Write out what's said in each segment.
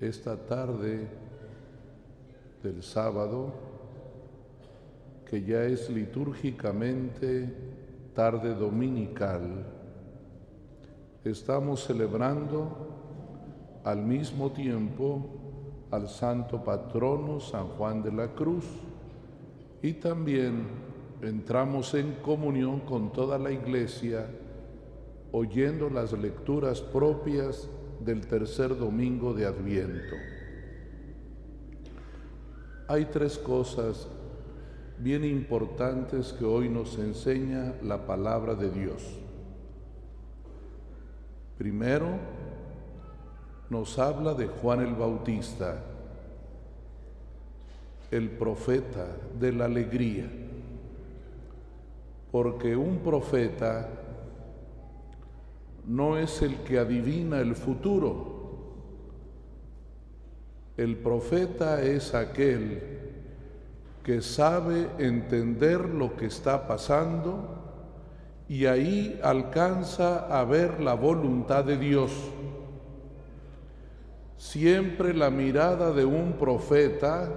esta tarde del sábado, que ya es litúrgicamente tarde dominical, estamos celebrando al mismo tiempo al santo patrono San Juan de la Cruz y también entramos en comunión con toda la iglesia oyendo las lecturas propias del tercer domingo de Adviento. Hay tres cosas bien importantes que hoy nos enseña la palabra de Dios. Primero, nos habla de Juan el Bautista, el profeta de la alegría, porque un profeta no es el que adivina el futuro. El profeta es aquel que sabe entender lo que está pasando y ahí alcanza a ver la voluntad de Dios. Siempre la mirada de un profeta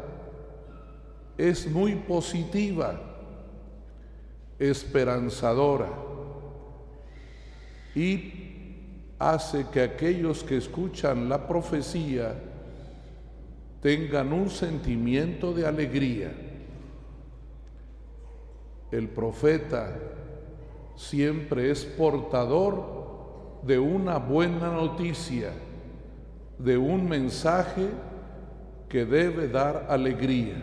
es muy positiva, esperanzadora y hace que aquellos que escuchan la profecía tengan un sentimiento de alegría. El profeta siempre es portador de una buena noticia, de un mensaje que debe dar alegría.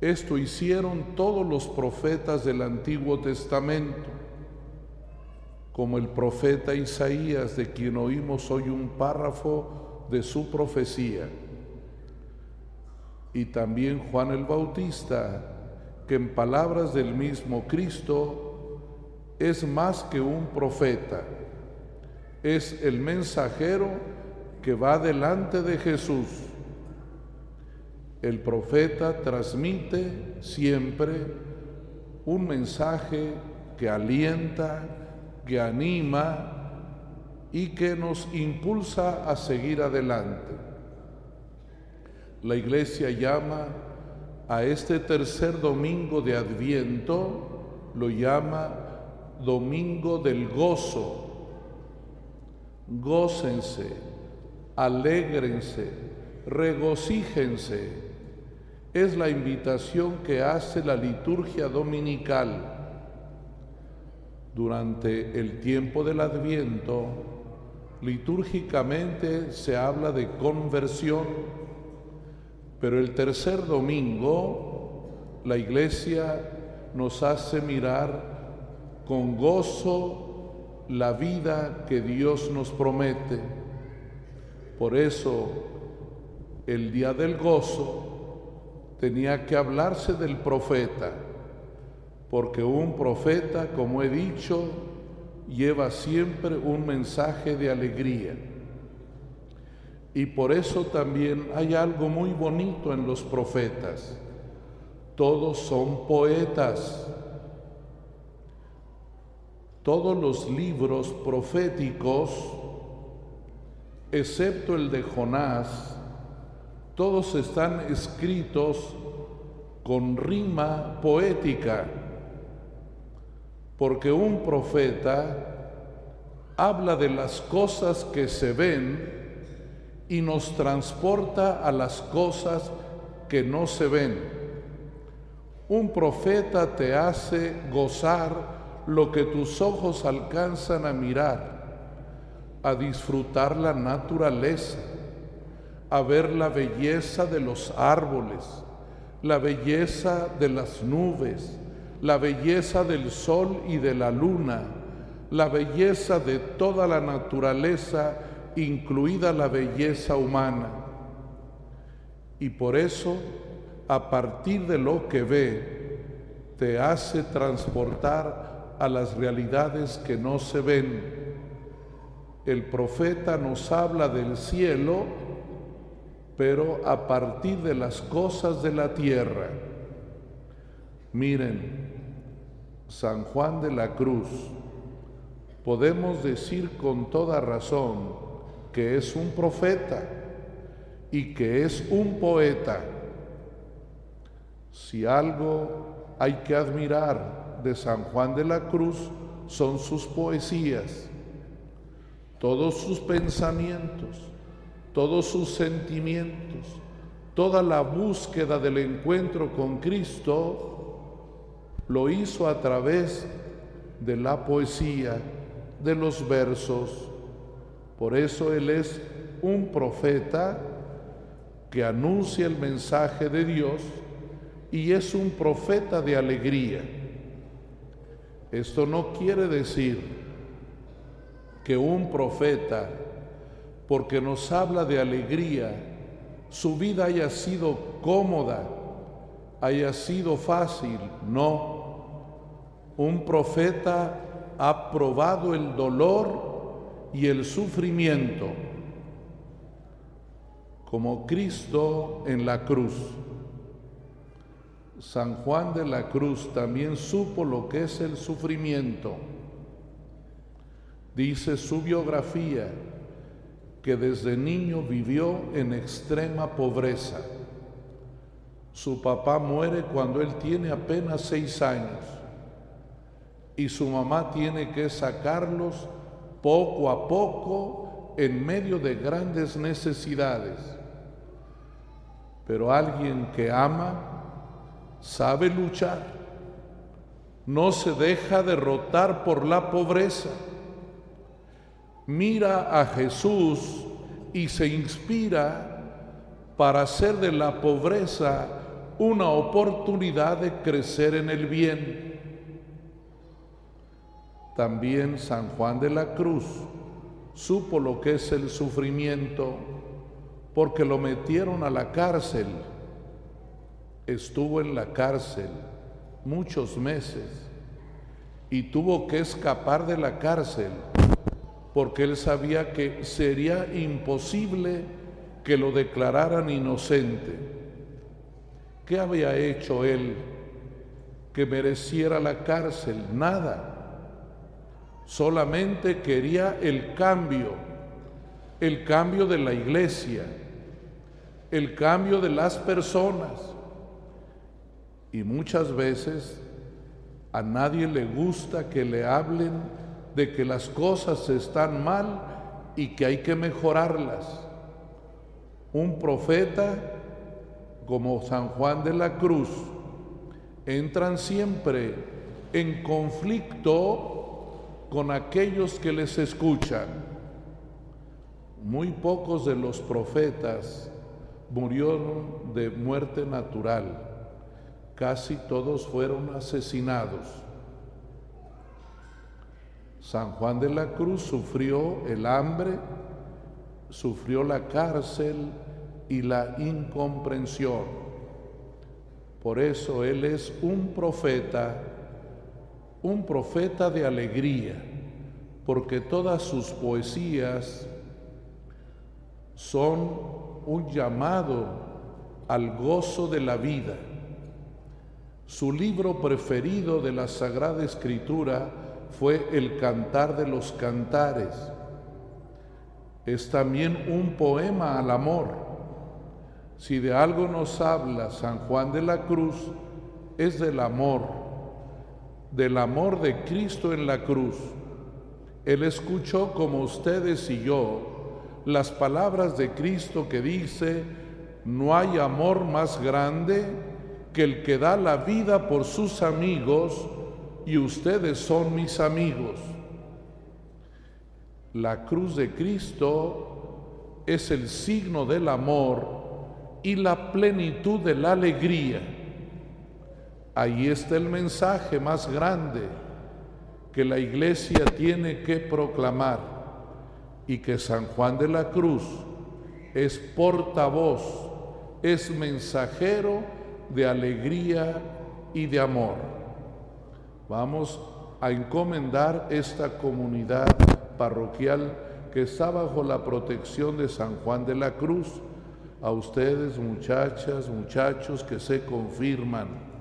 Esto hicieron todos los profetas del Antiguo Testamento como el profeta Isaías, de quien oímos hoy un párrafo de su profecía, y también Juan el Bautista, que en palabras del mismo Cristo es más que un profeta, es el mensajero que va delante de Jesús. El profeta transmite siempre un mensaje que alienta, que anima y que nos impulsa a seguir adelante. La iglesia llama a este tercer domingo de Adviento, lo llama Domingo del Gozo. Gócense, alégrense, regocíjense. Es la invitación que hace la liturgia dominical durante el tiempo del adviento, litúrgicamente se habla de conversión, pero el tercer domingo la iglesia nos hace mirar con gozo la vida que Dios nos promete. Por eso el día del gozo tenía que hablarse del profeta porque un profeta, como he dicho, lleva siempre un mensaje de alegría. Y por eso también hay algo muy bonito en los profetas. Todos son poetas. Todos los libros proféticos, excepto el de Jonás, todos están escritos con rima poética porque un profeta habla de las cosas que se ven y nos transporta a las cosas que no se ven. Un profeta te hace gozar lo que tus ojos alcanzan a mirar, a disfrutar la naturaleza, a ver la belleza de los árboles, la belleza de las nubes, la belleza del sol y de la luna, la belleza de toda la naturaleza, incluida la belleza humana. Y por eso, a partir de lo que ve, te hace transportar a las realidades que no se ven. El profeta nos habla del cielo, pero a partir de las cosas de la tierra. Miren, San Juan de la Cruz, podemos decir con toda razón que es un profeta, y que es un poeta. Si algo hay que admirar de San Juan de la Cruz son sus poesías, todos sus pensamientos, todos sus sentimientos, toda la búsqueda del encuentro con Cristo, lo hizo a través de la poesía, de los versos. Por eso Él es un profeta que anuncia el mensaje de Dios y es un profeta de alegría. Esto no quiere decir que un profeta, porque nos habla de alegría, su vida haya sido cómoda, haya sido fácil. No, un profeta ha probado el dolor y el sufrimiento como Cristo en la cruz. San Juan de la Cruz también supo lo que es el sufrimiento. Dice su biografía que desde niño vivió en extrema pobreza. Su papá muere cuando él tiene apenas seis años y su mamá tiene que sacarlos poco a poco en medio de grandes necesidades. Pero alguien que ama sabe luchar, no se deja derrotar por la pobreza. Mira a Jesús y se inspira para hacer de la pobreza una oportunidad de crecer en el bien. También San Juan de la Cruz supo lo que es el sufrimiento porque lo metieron a la cárcel. Estuvo en la cárcel muchos meses y tuvo que escapar de la cárcel porque él sabía que sería imposible que lo declararan inocente. ¿Qué había hecho él que mereciera la cárcel? Nada. Solamente quería el cambio, el cambio de la iglesia el cambio de las personas. Y muchas veces a nadie le gusta que le hablen de que las cosas están mal y que hay que mejorarlas. Un profeta como San Juan de la Cruz entran siempre en conflicto con aquellos que les escuchan. Muy pocos de los profetas murieron de muerte natural. Casi todos fueron asesinados. San Juan de la Cruz sufrió el hambre, sufrió la cárcel y la incomprensión. Por eso Él es un profeta, un profeta de alegría, porque todas sus poesías son un llamado al gozo de la vida. Su libro preferido de la Sagrada Escritura fue el Cantar de los Cantares. Es también un poema al amor. Si de algo nos habla San Juan de la Cruz, es del amor, del amor de Cristo en la cruz. Él escuchó como ustedes y yo las palabras de Cristo que dice, no hay amor más grande que el que da la vida por sus amigos y ustedes son mis amigos. La cruz de Cristo es el signo del amor y la plenitud de la alegría. Ahí está el mensaje más grande que la iglesia tiene que proclamar y que San Juan de la Cruz es portavoz, es mensajero de alegría y de amor. Vamos a encomendar esta comunidad parroquial que está bajo la protección de San Juan de la Cruz a ustedes, muchachas, muchachos que se confirman,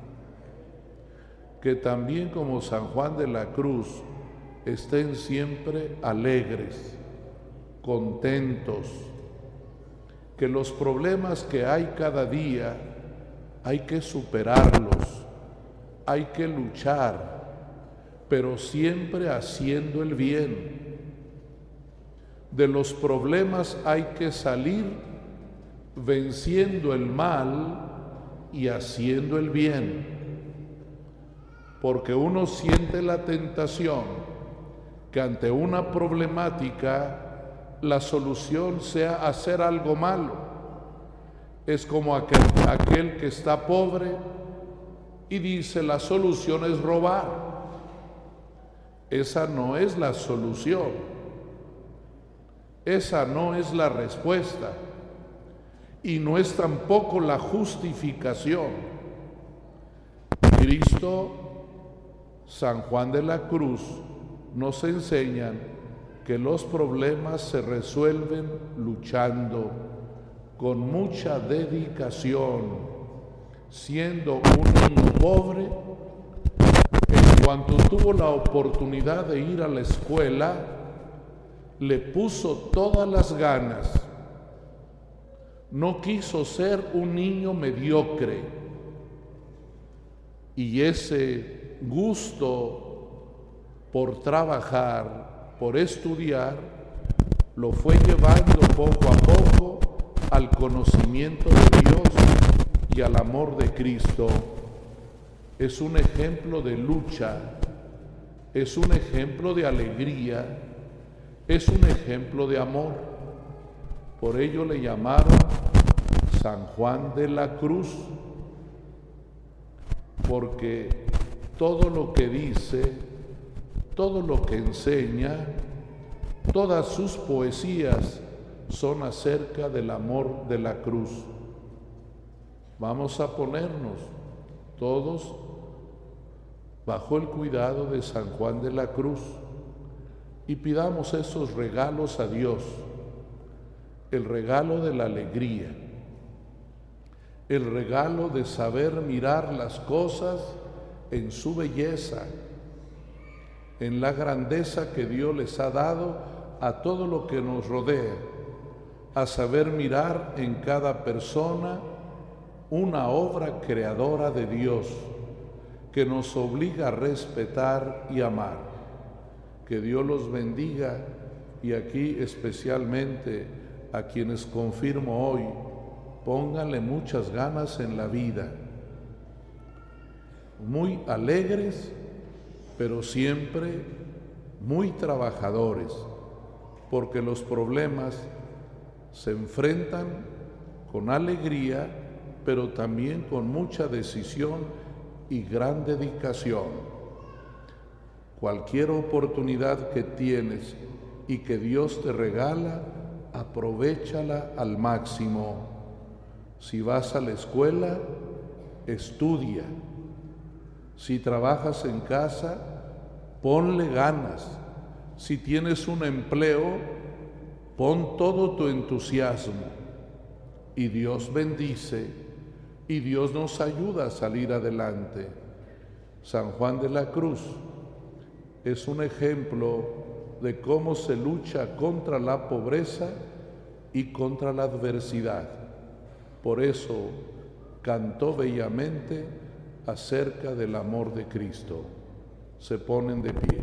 que también como San Juan de la Cruz estén siempre alegres contentos, que los problemas que hay cada día hay que superarlos, hay que luchar, pero siempre haciendo el bien. De los problemas hay que salir venciendo el mal y haciendo el bien, porque uno siente la tentación que ante una problemática la solución sea hacer algo malo. Es como aquel, aquel que está pobre y dice la solución es robar. Esa no es la solución. Esa no es la respuesta. Y no es tampoco la justificación. Cristo, San Juan de la Cruz, nos enseñan que los problemas se resuelven luchando con mucha dedicación, siendo un niño pobre, en cuanto tuvo la oportunidad de ir a la escuela, le puso todas las ganas. No quiso ser un niño mediocre. Y ese gusto por trabajar, por estudiar, lo fue llevando poco a poco al conocimiento de Dios y al amor de Cristo. Es un ejemplo de lucha, es un ejemplo de alegría, es un ejemplo de amor. Por ello le llamaron San Juan de la Cruz, porque todo lo que dice todo lo que enseña, todas sus poesías son acerca del amor de la cruz. Vamos a ponernos todos bajo el cuidado de San Juan de la Cruz y pidamos esos regalos a Dios, el regalo de la alegría, el regalo de saber mirar las cosas en su belleza, en la grandeza que Dios les ha dado a todo lo que nos rodea, a saber mirar en cada persona una obra creadora de Dios que nos obliga a respetar y amar. Que Dios los bendiga y aquí especialmente a quienes confirmo hoy, pónganle muchas ganas en la vida, muy alegres pero siempre muy trabajadores, porque los problemas se enfrentan con alegría, pero también con mucha decisión y gran dedicación. Cualquier oportunidad que tienes y que Dios te regala, aprovechala al máximo. Si vas a la escuela, estudia. Si trabajas en casa, ponle ganas. Si tienes un empleo, pon todo tu entusiasmo. Y Dios bendice y Dios nos ayuda a salir adelante. San Juan de la Cruz es un ejemplo de cómo se lucha contra la pobreza y contra la adversidad. Por eso cantó bellamente acerca del amor de Cristo se ponen de pie.